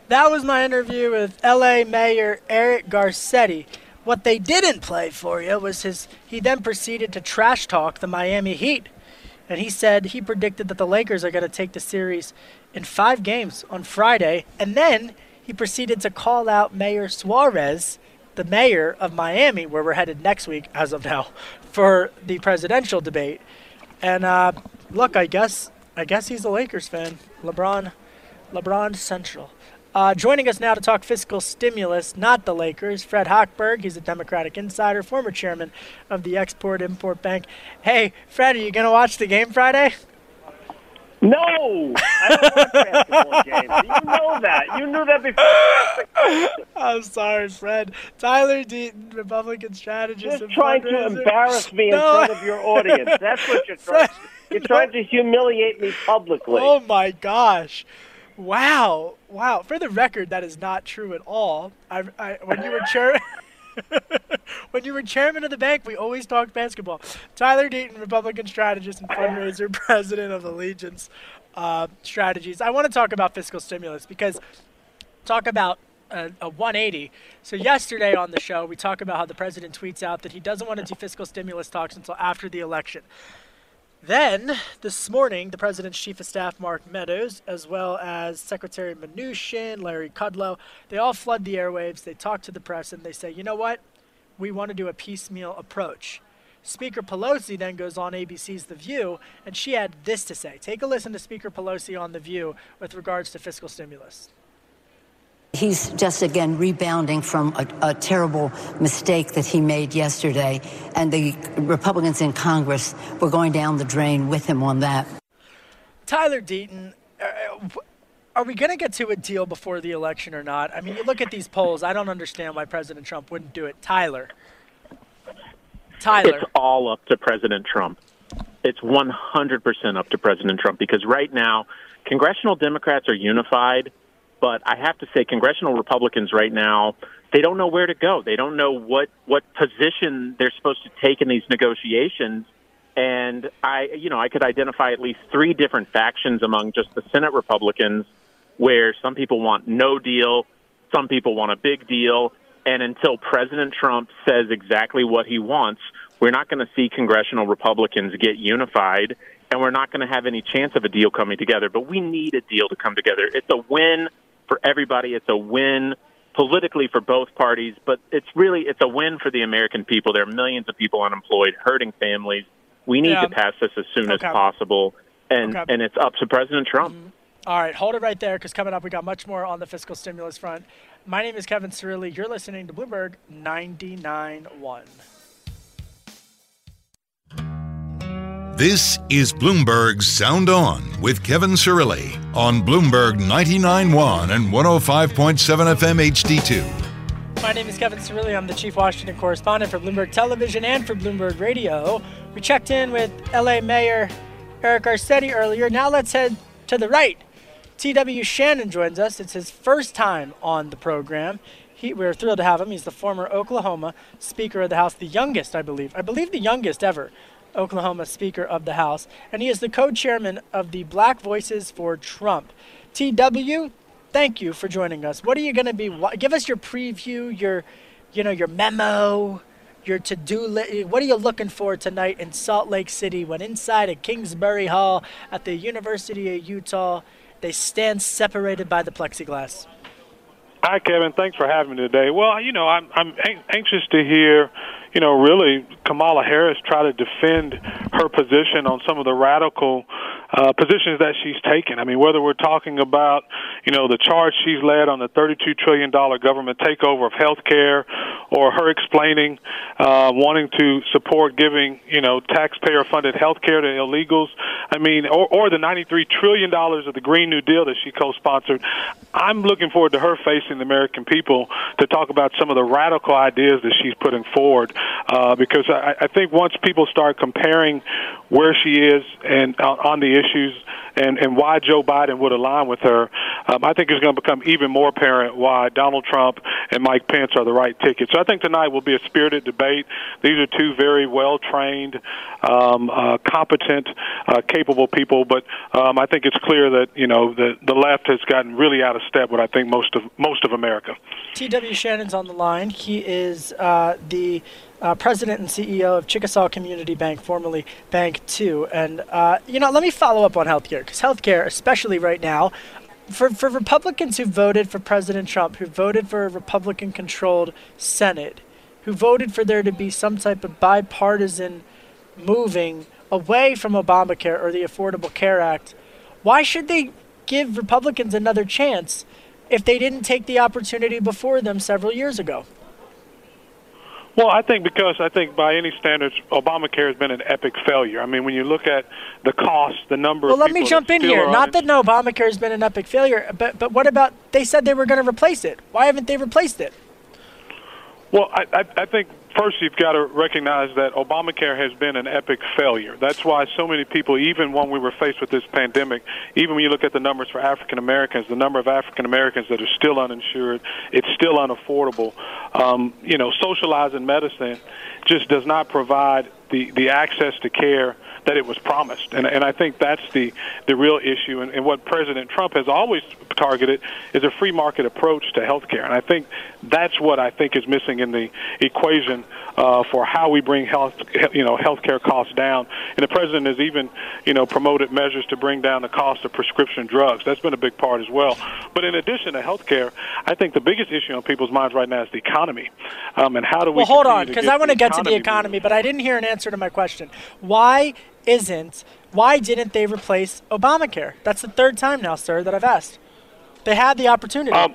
That was my interview with LA Mayor Eric Garcetti. What they didn't play for you was his. He then proceeded to trash talk the Miami Heat. And he said he predicted that the Lakers are going to take the series in five games on Friday. And then he proceeded to call out Mayor Suarez, the mayor of Miami, where we're headed next week, as of now, for the presidential debate. And uh, look, I guess I guess he's a Lakers fan. LeBron, LeBron Central. Uh, joining us now to talk fiscal stimulus, not the Lakers, Fred Hochberg. He's a Democratic insider, former chairman of the Export Import Bank. Hey, Fred, are you going to watch the game Friday? No, I don't watch basketball games. You know that. You knew that before. I'm sorry, Fred. Tyler Deaton, Republican strategist. You're trying to embarrass me in No. front of your audience. That's what you're trying. You're trying to humiliate me publicly. Oh my gosh. Wow. Wow. For the record, that is not true at all. I, I, when you were chair, when you were chairman of the bank, we always talked basketball. Tyler Deaton, Republican strategist and fundraiser, president of Allegiance uh, Strategies. I want to talk about fiscal stimulus because talk about a, a 180. So yesterday on the show, we talk about how the president tweets out that he doesn't want to do fiscal stimulus talks until after the election. Then, this morning, the president's chief of staff, Mark Meadows, as well as Secretary Mnuchin, Larry Kudlow, they all flood the airwaves. They talk to the press and they say, you know what? We want to do a piecemeal approach. Speaker Pelosi then goes on ABC's The View, and she had this to say. Take a listen to Speaker Pelosi on The View with regards to fiscal stimulus. He's just again rebounding from a, a, terrible mistake that he made yesterday, and the Republicans in Congress were going down the drain with him on that. Tyler Deaton, uh, are we going to get to a deal before the election or not? I mean, you look at these polls. I don't understand why President Trump wouldn't do it. Tyler. Tyler. It's all up to President Trump. It's 100% up to President Trump because right now, congressional Democrats are unified but I have to say, congressional Republicans right now, they don't know where to go. They don't know what, what position they're supposed to take in these negotiations. And I, you know, I could identify at least three different factions among just the Senate Republicans where some people want no deal, some people want a big deal. And until President Trump says exactly what he wants, we're not going to see congressional Republicans get unified and we're not going to have any chance of a deal coming together. But we need a deal to come together. It's a win for everybody. It's a win politically for both parties, but it's really it's a win for the American people. There are millions of people unemployed, hurting families. We need Yeah. to pass this as soon Okay. as possible, and Okay. and it's up to President Trump. Mm-hmm. All right, hold it right there because coming up, we got much more on the fiscal stimulus front. My name is Kevin Cirilli. You're listening to Bloomberg 99.1. This is Bloomberg's Sound On with Kevin Cirilli on Bloomberg 99.1 and 105.7 FM HD2. My name is Kevin Cirilli. I'm the chief Washington correspondent for Bloomberg Television and for Bloomberg Radio. We checked in with LA Mayor Eric Garcetti earlier. Now let's head to the right. T.W. Shannon joins us. It's his first time on the program. He, we're thrilled to have him. He's the former Oklahoma Speaker of the House, the youngest, I believe. I believe the youngest ever Oklahoma Speaker of the House. And he is the co chairman of the Black Voices for Trump. T.W., thank you for joining us. What are you going to be? Give us your preview, your, you know, your memo, your to-do list. What are you looking for tonight in Salt Lake City when inside a Kingsbury Hall at the University of Utah they stand separated by the plexiglass? Hi, Kevin. Thanks for having me today. Well, you know, I'm I'm anxious to hear you know, really Kamala Harris try to defend her position on some of the radical uh, positions that she's taken. I mean, whether we're talking about, you know, the charge she's led on the $32 trillion government takeover of health care or her explaining uh, wanting to support giving, you know, taxpayer funded health care to illegals. I mean, or, or the $93 trillion of the Green New Deal that she co sponsored. I'm looking forward to her facing the American people to talk about some of the radical ideas that she's putting forward uh, because I, I think once people start comparing where she is and uh, on the issues and, and why Joe Biden would align with her, um, I think it's going to become even more apparent why Donald Trump and Mike Pence are the right ticket. So I think tonight will be a spirited debate. These are two very well trained, um, uh, competent, uh, capable people, but um, I think it's clear that you know the the left has gotten really out of step with I think most of most of America. T.W. Shannon's on the line. He is uh, the uh, president and CEO of Chickasaw Community Bank, formerly Bank Two. And uh, you know, let me follow up on healthcare because healthcare, especially right now, for for Republicans who voted for President Trump, who voted for a Republican-controlled Senate, who voted for there to be some type of bipartisan moving away from Obamacare or the Affordable Care Act, why should they give Republicans another chance if they didn't take the opportunity before them several years ago? Well, I think because I think by any standards, Obamacare has been an epic failure. I mean, when you look at the cost, the number. Well, let me jump in here. Not that no, Obamacare has been an epic failure, but but what about they said they were going to replace it? Why haven't they replaced it? Well, I, I, think first you've got to recognize that Obamacare has been an epic failure. That's why so many people, even when we were faced with this pandemic, even when you look at the numbers for African Americans, the number of African Americans that are still uninsured, it's still unaffordable. Um, you know, socializing medicine just does not provide the, the access to care that it was promised. And, and I think that's the, the real issue. And, and what President Trump has always targeted is a free market approach to health care. And I think that's what I think is missing in the equation uh, for how we bring health, you know, healthcare costs down. And the president has even, you know, promoted measures to bring down the cost of prescription drugs. That's been a big part as well. But in addition to healthcare, I think the biggest issue on people's minds right now is the economy. Um, and how do we? Well, hold on, because I want to get to the economy, moving? but I didn't hear an answer to my question. Why isn't? Why didn't they replace Obamacare? That's the third time now, sir, that I've asked. They had the opportunity. Um,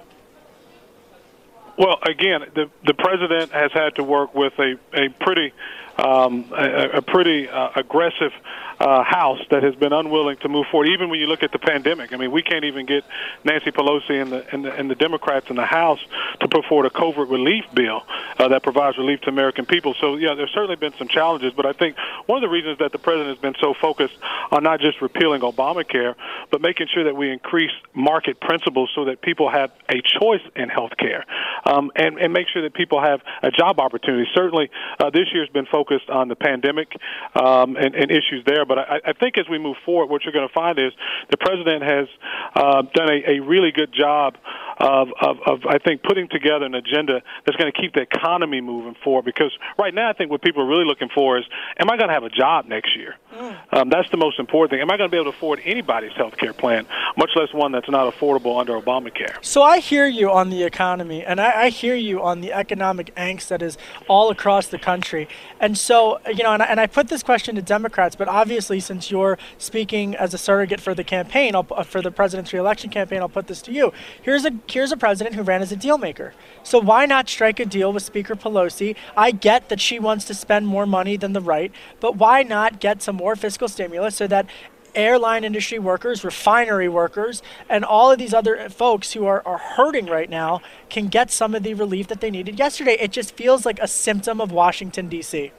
well, again, the the president has had to work with a a pretty um, a, a pretty uh, aggressive uh, House that has been unwilling to move forward. Even when you look at the pandemic, I mean, we can't even get Nancy Pelosi and the and the, and the Democrats in the House to put forward a COVID relief bill uh, that provides relief to American people. So, yeah, there's certainly been some challenges, but I think one of the reasons that the president has been so focused on not just repealing Obamacare, but making sure that we increase market principles so that people have a choice in health care um, and, and make sure that people have a job opportunity. Certainly, uh, this year's been focused on the pandemic um, and, and issues there, but I, I think as we move forward, what you're going to find is the president has uh, done a, a really good job of, of, of, I think, putting together an agenda that's going to keep the economy moving forward. Because right now, I think what people are really looking for is, am I going to have a job next year? Mm. Um, that's the most important thing. Am I going to be able to afford anybody's health care plan, much less one that's not affordable under Obamacare? So I hear you on the economy, and I, I hear you on the economic angst that is all across the country. And so, you know, and I, and I put this question to Democrats, but obviously, since you're speaking as a surrogate for the campaign, I'll, uh, for the president's reelection campaign, I'll put this to you. Here's a here's a president who ran as a deal maker. So why not strike a deal with Speaker Pelosi? I get that she wants to spend more money than the right, but why not get some more fiscal stimulus so that airline industry workers, refinery workers, and all of these other folks who are, are hurting right now can get some of the relief that they needed yesterday. It just feels like a symptom of Washington, D.C.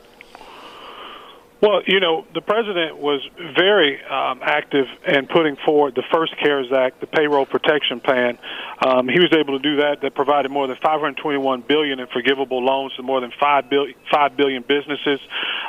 Well, you know, the president was very um, active in putting forward the first CARES Act, the payroll protection plan. Um, he was able to do that. That provided more than 521 billion in forgivable loans to more than 5 billion, 5 billion businesses.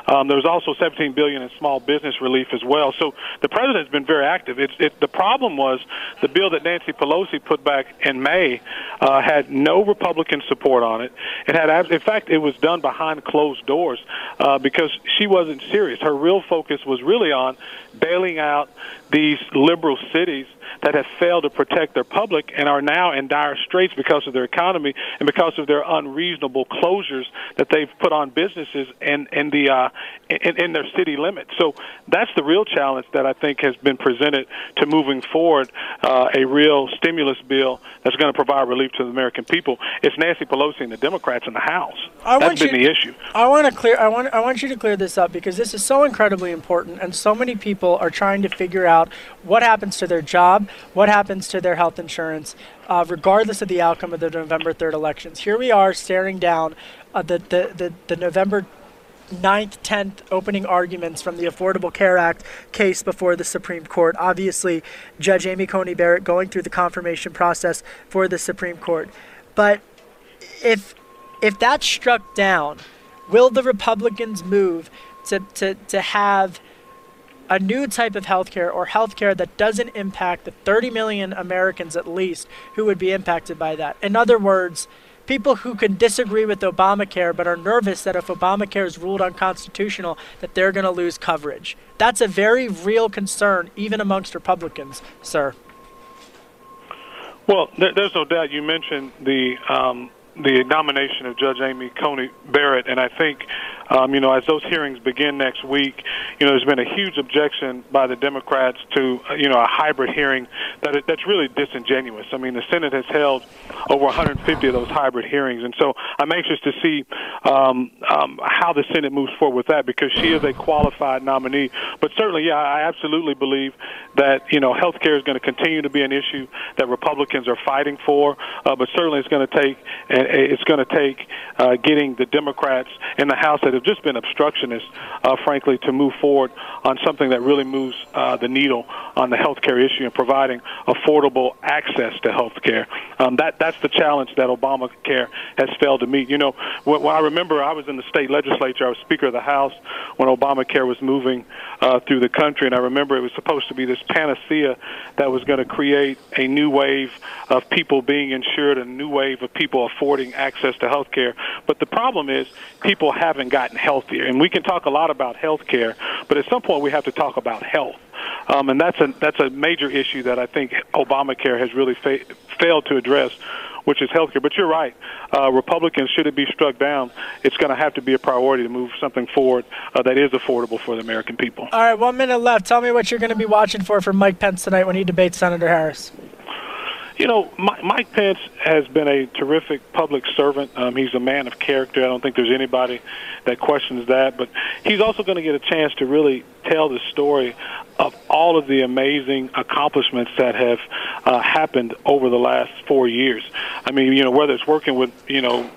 Um, there was also 17 billion in small business relief as well. So the president's been very active. It's, it, the problem was the bill that Nancy Pelosi put back in May uh, had no Republican support on it. It had, in fact, it was done behind closed doors uh, because she wasn't serious. Her real focus was really on bailing out these liberal cities that have failed to protect their public and are now in dire straits because of their economy and because of their unreasonable closures that they've put on businesses and in the uh, in, in their city limits. So that's the real challenge that I think has been presented to moving forward uh, a real stimulus bill that's going to provide relief to the American people. It's Nancy Pelosi and the Democrats in the House. I that's been you, the issue. I want to clear. I want. I want you to clear this up because this is so incredibly important, and so many people are trying to figure out what happens to their job, what happens to their health insurance, uh, regardless of the outcome of the November 3rd elections. Here we are staring down uh, the, the, the, the November 9th, 10th opening arguments from the Affordable Care Act case before the Supreme Court. Obviously, Judge Amy Coney Barrett going through the confirmation process for the Supreme Court. But if if that's struck down, will the Republicans move to, to, to have a new type of healthcare or healthcare that doesn't impact the 30 million Americans at least who would be impacted by that. In other words, people who can disagree with Obamacare but are nervous that if Obamacare is ruled unconstitutional that they're going to lose coverage. That's a very real concern even amongst Republicans, sir. Well, there's no doubt. You mentioned the um, the nomination of Judge Amy Coney Barrett, and I think um, you know, as those hearings begin next week, you know, there's been a huge objection by the Democrats to, uh, you know, a hybrid hearing that that's really disingenuous. I mean, the Senate has held over 150 of those hybrid hearings, and so I'm anxious to see um, um, how the Senate moves forward with that because she is a qualified nominee. But certainly, yeah, I absolutely believe that you know, health care is going to continue to be an issue that Republicans are fighting for. Uh, but certainly, it's going to take it's going to take uh, getting the Democrats in the House that have just been obstructionist, uh, frankly, to move forward on something that really moves uh, the needle on the health care issue and providing affordable access to health care. Um, that, that's the challenge that Obamacare has failed to meet. You know, when, when I remember I was in the state legislature, I was Speaker of the House when Obamacare was moving uh, through the country, and I remember it was supposed to be this panacea that was going to create a new wave of people being insured, a new wave of people affording access to health care. But the problem is people haven't got gotten healthier. And we can talk a lot about health care, but at some point we have to talk about health. Um, and that's a that's a major issue that I think Obamacare has really fa- failed to address, which is healthcare. But you're right, uh, Republicans should it be struck down, it's going to have to be a priority to move something forward uh, that is affordable for the American people. All right, one minute left. Tell me what you're going to be watching for for Mike Pence tonight when he debates Senator Harris. You know, Mike Pence has been a terrific public servant. Um, he's a man of character. I don't think there's anybody that questions that. But he's also going to get a chance to really tell the story of all of the amazing accomplishments that have uh, happened over the last four years. I mean, you know, whether it's working with, you know,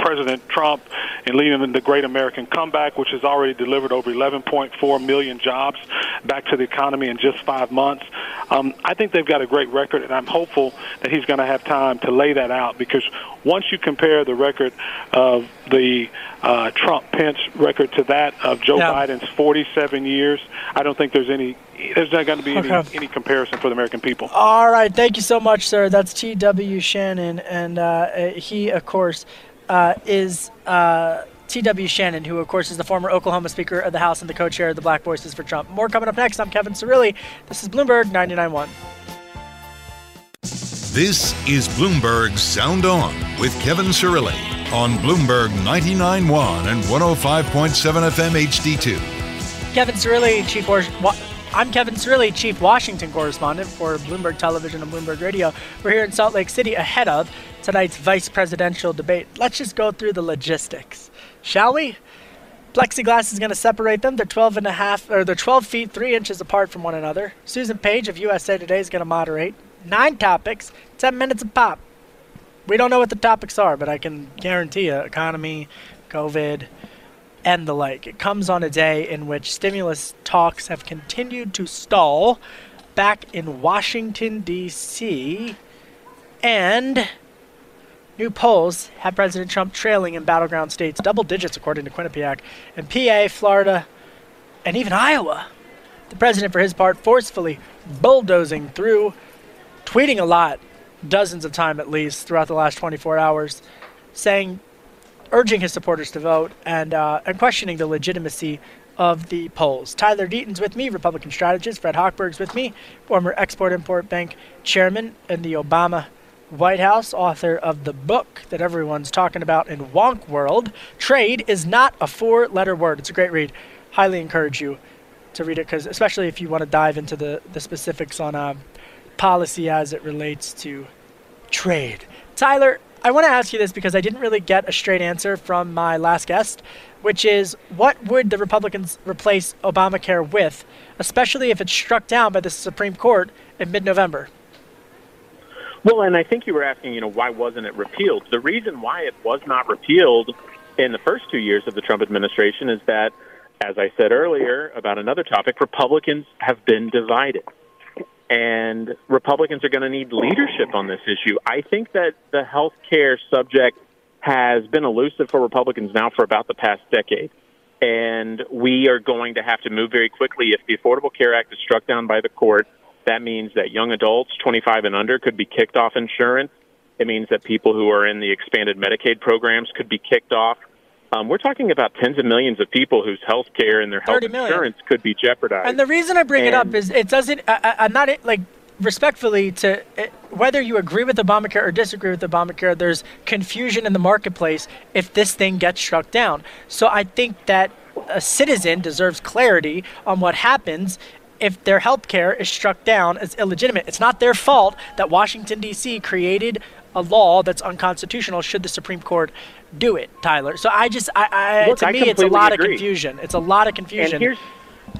President Trump and leading the Great American Comeback, which has already delivered over 11.4 million jobs back to the economy in just five months. Um, I think they've got a great record, and I'm hopeful that he's going to have time to lay that out because once you compare the record of the uh, Trump Pence record to that of Joe yeah. Biden's 47 years, I don't think there's any there's not going to be any, okay. any comparison for the American people. All right, thank you so much, sir. That's T.W. Shannon, and uh, he, of course, uh, is uh, T.W. Shannon, who, of course, is the former Oklahoma Speaker of the House and the co chair of the Black Voices for Trump. More coming up next. I'm Kevin Cirilli. This is Bloomberg 99.1. This is Bloomberg Sound On with Kevin Cirilli on Bloomberg 99.1 and 105.7 FM HD2. Kevin Cirilli, Chief I'm Kevin Cirilli, Chief Washington Correspondent for Bloomberg Television and Bloomberg Radio. We're here in Salt Lake City ahead of tonight's vice presidential debate. Let's just go through the logistics, shall we? Plexiglass is going to separate them. They're 12 and a half, or they're 12 feet 3 inches apart from one another. Susan Page of USA Today is going to moderate. Nine topics, 10 minutes a pop. We don't know what the topics are, but I can guarantee you economy, COVID, and the like. It comes on a day in which stimulus talks have continued to stall back in Washington, D.C., and new polls have President Trump trailing in battleground states, double digits according to Quinnipiac, and PA, Florida, and even Iowa. The president, for his part, forcefully bulldozing through, tweeting a lot, dozens of times at least, throughout the last 24 hours, saying urging his supporters to vote and uh, and questioning the legitimacy of the polls. Tyler Deaton's with me, Republican strategist. Fred Hochberg's with me, former Export Import Bank chairman in the Obama White House, author of the book that everyone's talking about in Wonk World. Trade is not a four letter word. It's a great read. Highly encourage you to read it, because especially if you want to dive into the, the specifics on uh, policy as it relates to trade. Tyler, I want to ask you this because I didn't really get a straight answer from my last guest, which is what would the Republicans replace Obamacare with, especially if it's struck down by the Supreme Court in mid November? Well, and I think you were asking, you know, why wasn't it repealed? The reason why it was not repealed in the first two years of the Trump administration is that, as I said earlier about another topic, Republicans have been divided and Republicans are going to need leadership on this issue. I think that the health care subject has been elusive for Republicans now for about the past decade. And we are going to have to move very quickly. If the Affordable Care Act is struck down by the court, that means that young adults 25 and under could be kicked off insurance. It means that people who are in the expanded Medicaid programs could be kicked off. Um, we're talking about tens of millions of people whose health care and their health insurance could be jeopardized. And the reason I bring And- it up is it doesn't. I, I'm not like respectfully to uh, whether you agree with Obamacare or disagree with Obamacare. There's confusion in the marketplace if this thing gets struck down. So I think that a citizen deserves clarity on what happens if their health care is struck down as illegitimate. It's not their fault that Washington D.C. created a law that's unconstitutional. Should the Supreme Court do it, Tyler? So I just, I, I Look, to I me, it's a lot agree. of confusion. It's a lot of confusion. And here's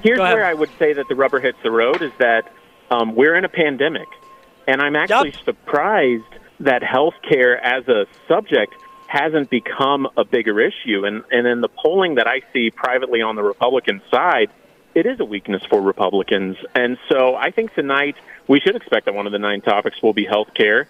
here's where I would say that the rubber hits the road is that um, we're in a pandemic, and I'm actually surprised that healthcare as a subject hasn't become a bigger issue. And and in the polling that I see privately on the Republican side, it is a weakness for Republicans. And so I think tonight we should expect that one of the nine topics will be healthcare.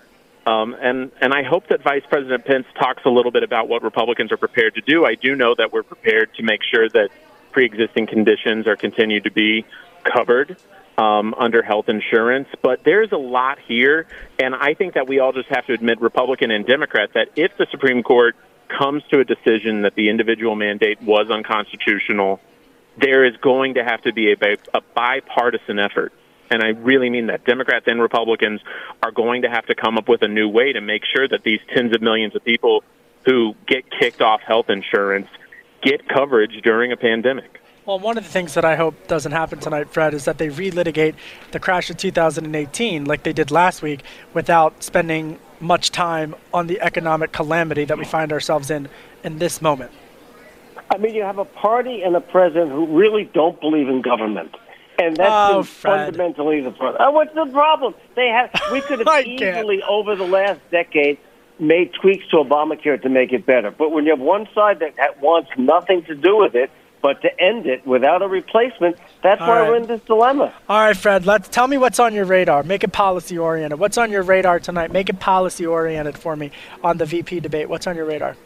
Um, and and I hope that Vice President Pence talks a little bit about what Republicans are prepared to do. I do know that we're prepared to make sure that pre-existing conditions are continued to be covered um, under health insurance. But there's a lot here, and I think that we all just have to admit, Republican and Democrat, that if the Supreme Court comes to a decision that the individual mandate was unconstitutional, there is going to have to be a, a bipartisan effort. And I really mean that. Democrats and Republicans are going to have to come up with a new way to make sure that these tens of millions of people who get kicked off health insurance get coverage during a pandemic. Well, one of the things that I hope doesn't happen tonight, Fred, is that they relitigate the crash of 2018 like they did last week without spending much time on the economic calamity that we find ourselves in in this moment. I mean, you have a party and a president who really don't believe in government. And that's Oh, fundamentally the problem. Oh, uh, what's the problem? They have. We could have easily, over the last decade, made tweaks to Obamacare to make it better. But when you have one side that ha- wants nothing to do with it, but to end it without a replacement, that's All why right. we're in this dilemma. All right, Fred, let's tell me what's on your radar. Make it policy oriented. What's on your radar tonight? Make it policy oriented for me on the VP debate. What's on your radar?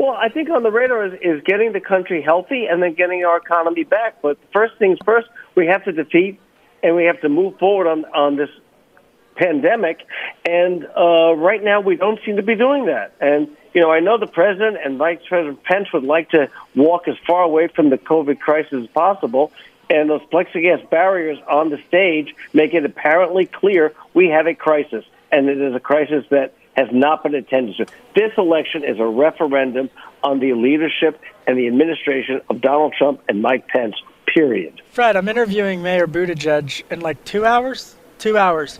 Well, I think on the radar is, is getting the country healthy and then getting our economy back. But first things first, we have to defeat and we have to move forward on, on this pandemic. And uh, right now, we don't seem to be doing that. And, you know, I know the president and Vice President Pence would like to walk as far away from the COVID crisis as possible. And those plexiglass barriers on the stage make it apparently clear we have a crisis. And it is a crisis that has not been attended to. This election is a referendum on the leadership and the administration of Donald Trump and Mike Pence, period. Fred, I'm interviewing Mayor Buttigieg in like two hours. Two hours.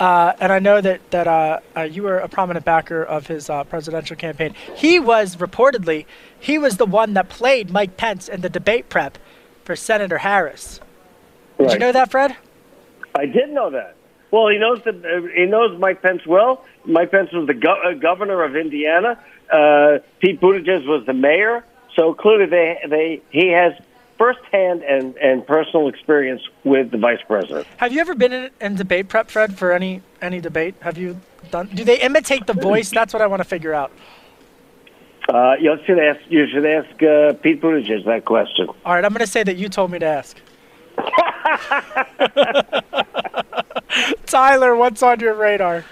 Uh, and I know that that uh, uh, you were a prominent backer of his uh, presidential campaign. He was reportedly he was the one that played Mike Pence in the debate prep for Senator Harris. Did you know that, Fred? I did know that. Well, he knows that uh, he knows Mike Pence well. Mike Pence was the go- uh, governor of Indiana. Uh, Pete Buttigieg was the mayor. So clearly, they they he has firsthand and and personal experience with the vice president. Have you ever been in, in debate prep, Fred, for any any debate? Have you done? Do they imitate the voice? That's what I want to figure out. Uh, you should ask you should ask uh, Pete Buttigieg that question. All right, I'm going to say that you told me to ask. Tyler, what's on your radar?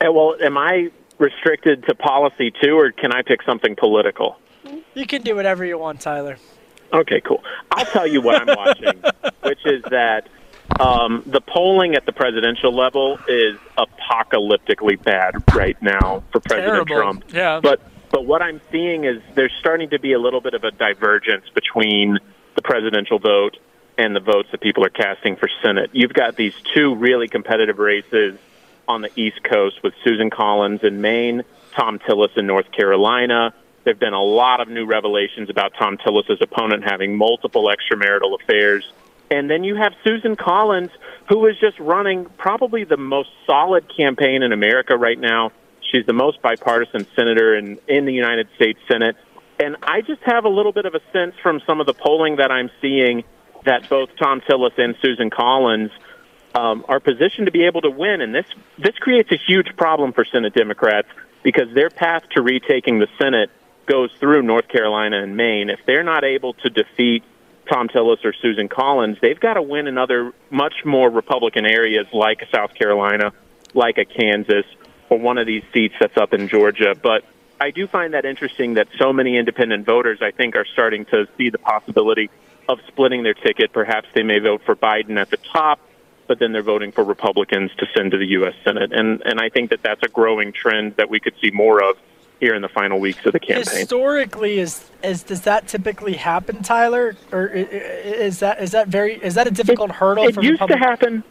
Uh, well, am I restricted to policy too, or can I pick something political? You can do whatever you want, Tyler. Okay, cool. I'll tell you what I'm watching, which is that um, the polling at the presidential level is apocalyptically bad right now for President Terrible. Trump. Yeah. But but what I'm seeing is there's starting to be a little bit of a divergence between the presidential vote and the votes that people are casting for Senate. You've got these two really competitive races on the East Coast with Susan Collins in Maine, Thom Tillis in North Carolina. There have been a lot of new revelations about Thom Tillis' opponent having multiple extramarital affairs. And then you have Susan Collins, who is just running probably the most solid campaign in America right now. She's the most bipartisan senator in, in the United States Senate. And I just have a little bit of a sense from some of the polling that I'm seeing that both Thom Tillis and Susan Collins um, are positioned to be able to win. And this, this creates a huge problem for Senate Democrats because their path to retaking the Senate goes through North Carolina and Maine. If they're not able to defeat Thom Tillis or Susan Collins, they've got to win in other much more Republican areas like South Carolina, like a Kansas, or one of these seats that's up in Georgia. But I do find that interesting that so many independent voters, I think, are starting to see the possibility of splitting their ticket. Perhaps they may vote for Biden at the top, but then they're voting for Republicans to send to the U.S. Senate. And, and I think that that's a growing trend that we could see more of here in the final weeks of the campaign. Historically, is is does that typically happen, Tyler, or is that is that very is that a difficult hurdle it for used Republicans? to happen.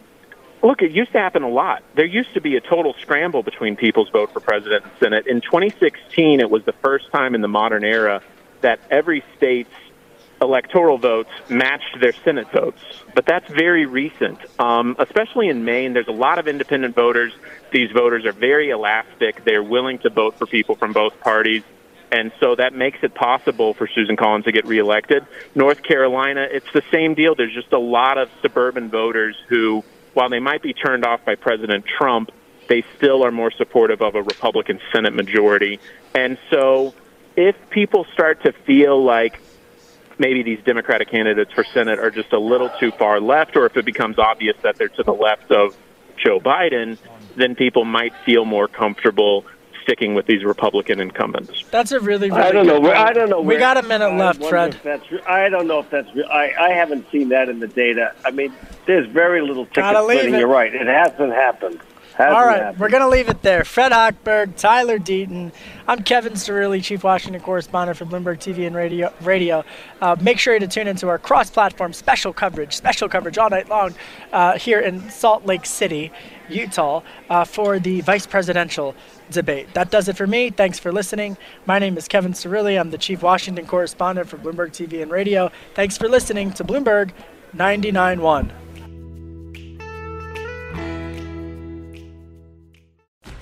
Look, it used to happen a lot. There used to be a total scramble between people's vote for president and senate. In 2016, it was the first time in the modern era that every state's electoral votes matched their senate votes. But that's very recent, um, especially in Maine. There's a lot of independent voters. These voters are very elastic. They're willing to vote for people from both parties. And so that makes it possible for Susan Collins to get reelected. North Carolina, it's the same deal. There's just a lot of suburban voters who, while they might be turned off by President Trump, they still are more supportive of a Republican Senate majority. And so if people start to feel like maybe these Democratic candidates for Senate are just a little too far left, or if it becomes obvious that they're to the left of Joe Biden, then people might feel more comfortable sticking with these Republican incumbents. That's a really, really I don't know. good Where, point. I don't know. We where- got a minute I left, Fred. if that's I don't know if that's. I I haven't seen that in the data. I mean, there's very little ticket Gotta leave splitting. it. You're right. It hasn't happened. All right, we're going to leave it there. Fred Hochberg, Tyler Deaton. I'm Kevin Cirilli, Chief Washington Correspondent for Bloomberg TV and Radio. Radio. Uh, make sure to tune into our cross-platform special coverage, special coverage all night long uh, here in Salt Lake City, Utah, uh, for the vice presidential debate. That does it for me. Thanks for listening. My name is Kevin Cirilli. I'm the Chief Washington Correspondent for Bloomberg TV and Radio. Thanks for listening to Bloomberg 99.1.